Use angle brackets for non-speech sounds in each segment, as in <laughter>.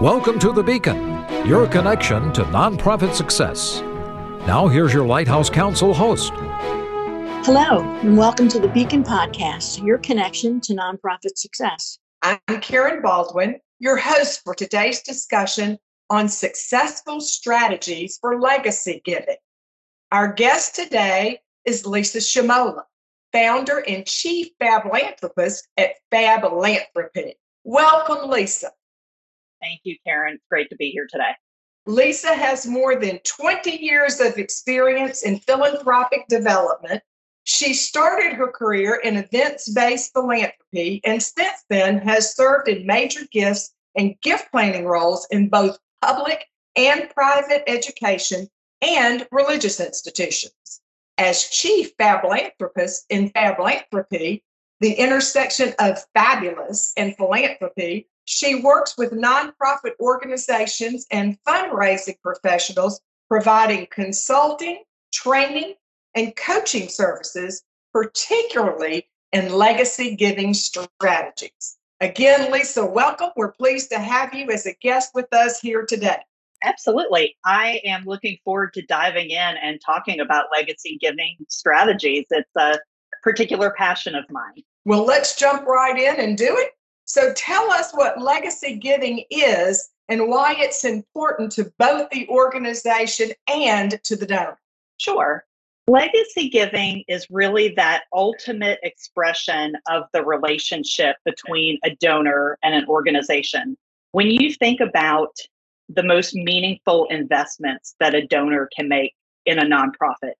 Welcome to The Beacon, your connection to nonprofit success. Now, here's your Lighthouse Counsel host. Hello, and welcome to the Beacon Podcast, your connection to nonprofit success. I'm Karen Baldwin, your host for today's discussion on successful strategies for legacy giving. Our guest today is Lisa Chmiola, founder and chief fablanthropist at Fablanthropy. Welcome, Lisa. Thank you, Karen. It's great to be here today. Lisa has more than 20 years of experience in philanthropic development. She started her career in events based philanthropy and since then has served in major gifts and gift planning roles in both public and private education and religious institutions. As chief fablanthropist in Fablanthropy, the intersection of fabulous and philanthropy, she works with nonprofit organizations and fundraising professionals, providing consulting, training, and coaching services, particularly in legacy giving strategies. Again, Lisa, welcome. We're pleased to have you as a guest with us here today. Absolutely. I am looking forward to diving in and talking about legacy giving strategies. It's a particular passion of mine. Well, let's jump right in and do it. So tell us what legacy giving is and why it's important to both the organization and to the donor. Sure. Legacy giving is really that ultimate expression of the relationship between a donor and an organization. When you think about the most meaningful investments that a donor can make in a nonprofit,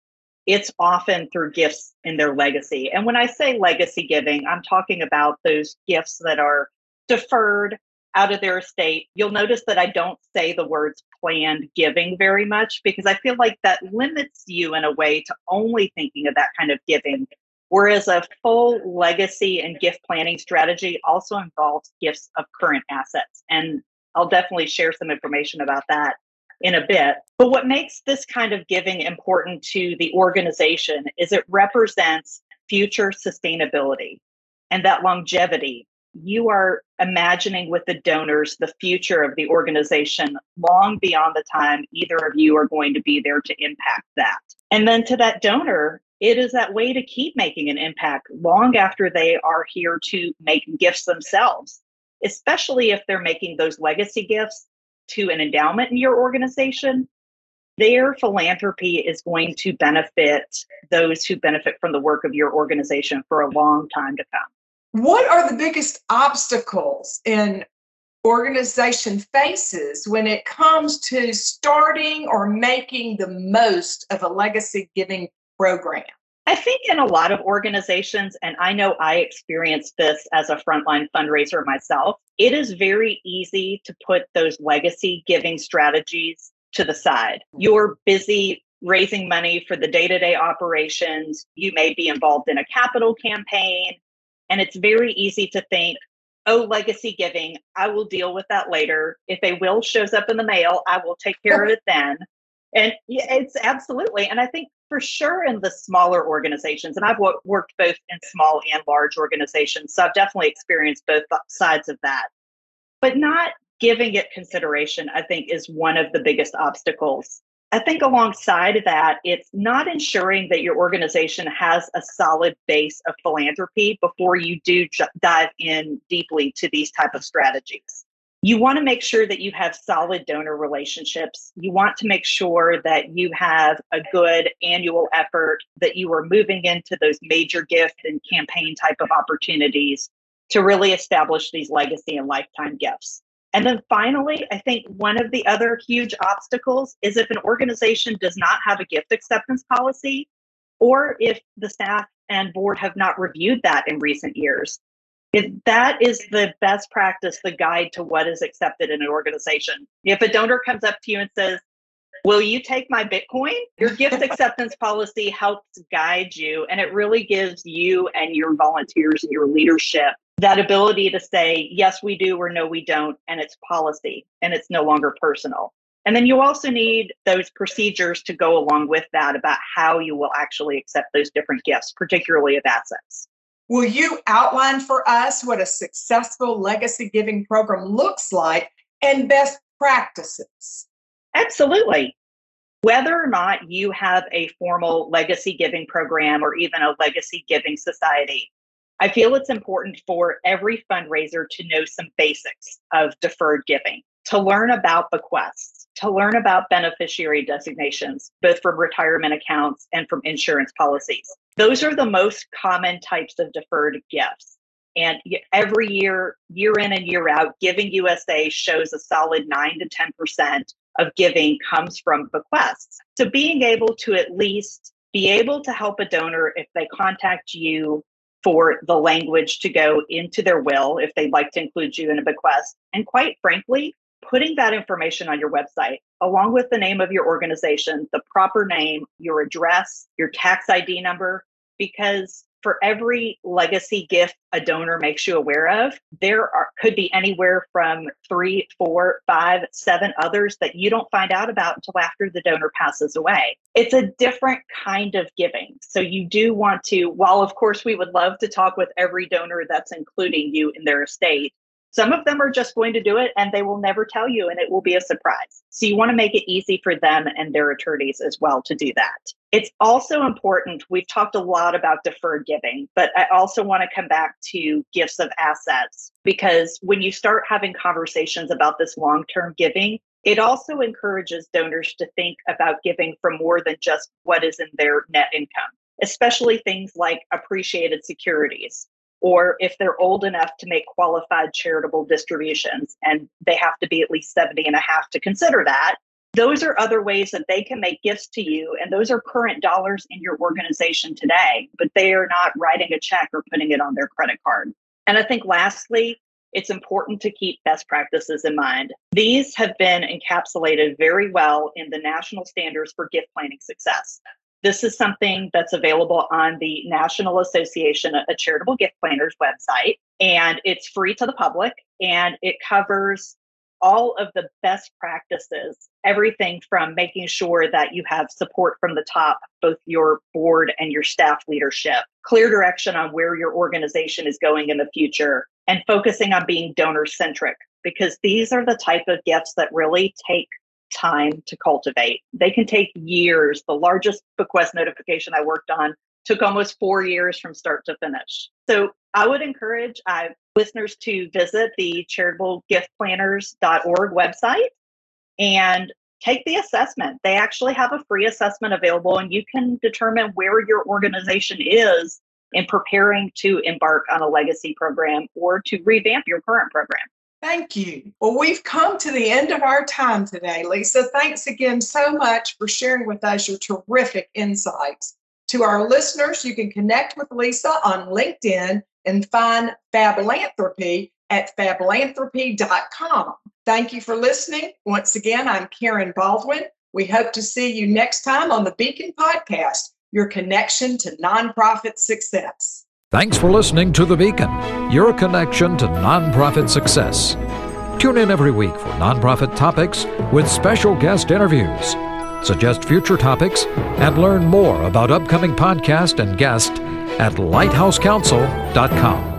it's often through gifts in their legacy. And when I say legacy giving, I'm talking about those gifts that are deferred out of their estate. You'll notice that I don't say the words planned giving very much because I feel like that limits you in a way to only thinking of that kind of giving. Whereas a full legacy and gift planning strategy also involves gifts of current assets. And I'll definitely share some information about that in a bit. But what makes this kind of giving important to the organization is it represents future sustainability and that longevity. You are imagining with the donors the future of the organization long beyond the time either of you are going to be there to impact that. And then to that donor, it is that way to keep making an impact long after they are here to make gifts themselves, especially if they're making those legacy gifts to an endowment in your organization, their philanthropy is going to benefit those who benefit from the work of your organization for a long time to come. What are the biggest obstacles an organization faces when it comes to starting or making the most of a legacy giving program? I think in a lot of organizations, and I know I experienced this as a frontline fundraiser myself, it is very easy to put those legacy giving strategies to the side. You're busy raising money for the day to day operations. You may be involved in a capital campaign. And it's very easy to think, oh, legacy giving, I will deal with that later. If a will shows up in the mail, I will take care of it then. And it's absolutely. And I think for sure in the smaller organizations, and I've worked both in small and large organizations, so I've definitely experienced both sides of that. But not giving it consideration, I think, is one of the biggest obstacles. I think alongside that, it's not ensuring that your organization has a solid base of philanthropy before you do dive in deeply to these type of strategies you want to make sure that you have solid donor relationships. You want to make sure that you have a good annual effort, that you are moving into those major gift and campaign type of opportunities to really establish these legacy and lifetime gifts. And then finally, I think one of the other huge obstacles is if an organization does not have a gift acceptance policy, or if the staff and board have not reviewed that in recent years. If that is the best practice, the guide to what is accepted in an organization. If a donor comes up to you and says, Will you take my Bitcoin? Your gift <laughs> acceptance policy helps guide you, and it really gives you and your volunteers and your leadership that ability to say, yes, we do, or no, we don't, and it's policy and it's no longer personal. And then you also need those procedures to go along with that about how you will actually accept those different gifts, particularly of assets. Will you outline for us what a successful legacy giving program looks like and best practices? Absolutely. Whether or not you have a formal legacy giving program or even a legacy giving society, I feel it's important for every fundraiser to know some basics of deferred giving, to learn about bequests, to learn about beneficiary designations, both from retirement accounts and from insurance policies. Those are the most common types of deferred gifts. And every year, year in and year out, Giving USA shows a solid 9 to 10% of giving comes from bequests. So being able to at least be able to help a donor if they contact you for the language to go into their will if they'd like to include you in a bequest. And quite frankly, putting that information on your website, along with the name of your organization, the proper name, your address, your tax ID number, because for every legacy gift a donor makes you aware of, there are, could be anywhere from three, four, five, seven others that you don't find out about until after the donor passes away. It's a different kind of giving. So you do want to, while of course we would love to talk with every donor that's including you in their estate, some of them are just going to do it and they will never tell you, and it will be a surprise. So you want to make it easy for them and their attorneys as well to do that. It's also important. We've talked a lot about deferred giving, but I also want to come back to gifts of assets because when you start having conversations about this long term giving, it also encourages donors to think about giving from more than just what is in their net income, especially things like appreciated securities or if they're old enough to make qualified charitable distributions and they have to be at least 70 and a half to consider that those are other ways that they can make gifts to you and those are current dollars in your organization today but they are not writing a check or putting it on their credit card and i think lastly it's important to keep best practices in mind. These have been encapsulated very well in the national standards for gift planning success. This is something that's available on the National Association of Charitable Gift Planners website, and it's free to the public and it covers all of the best practices, everything from making sure that you have support from the top, both your board and your staff leadership, clear direction on where your organization is going in the future, and focusing on being donor centric, because these are the type of gifts that really take time to cultivate. They can take years. The largest bequest notification I worked on took almost four years from start to finish. So I would encourage uh, listeners to visit the charitablegiftplanners.org website and take the assessment. They actually have a free assessment available, and you can determine where your organization is in preparing to embark on a legacy program or to revamp your current program. Thank you. Well, we've come to the end of our time today, Lisa. Thanks again so much for sharing with us your terrific insights. To our listeners, you can connect with Lisa on LinkedIn and find Fablanthropy at fablanthropy.com. Thank you for listening. Once again, I'm Karen Baldwin. We hope to see you next time on the Beacon Podcast, your connection to nonprofit success. Thanks for listening to The Beacon, your connection to nonprofit success. Tune in every week for nonprofit topics with special guest interviews. Suggest future topics and learn more about upcoming podcast and guests at lighthousecounsel.com.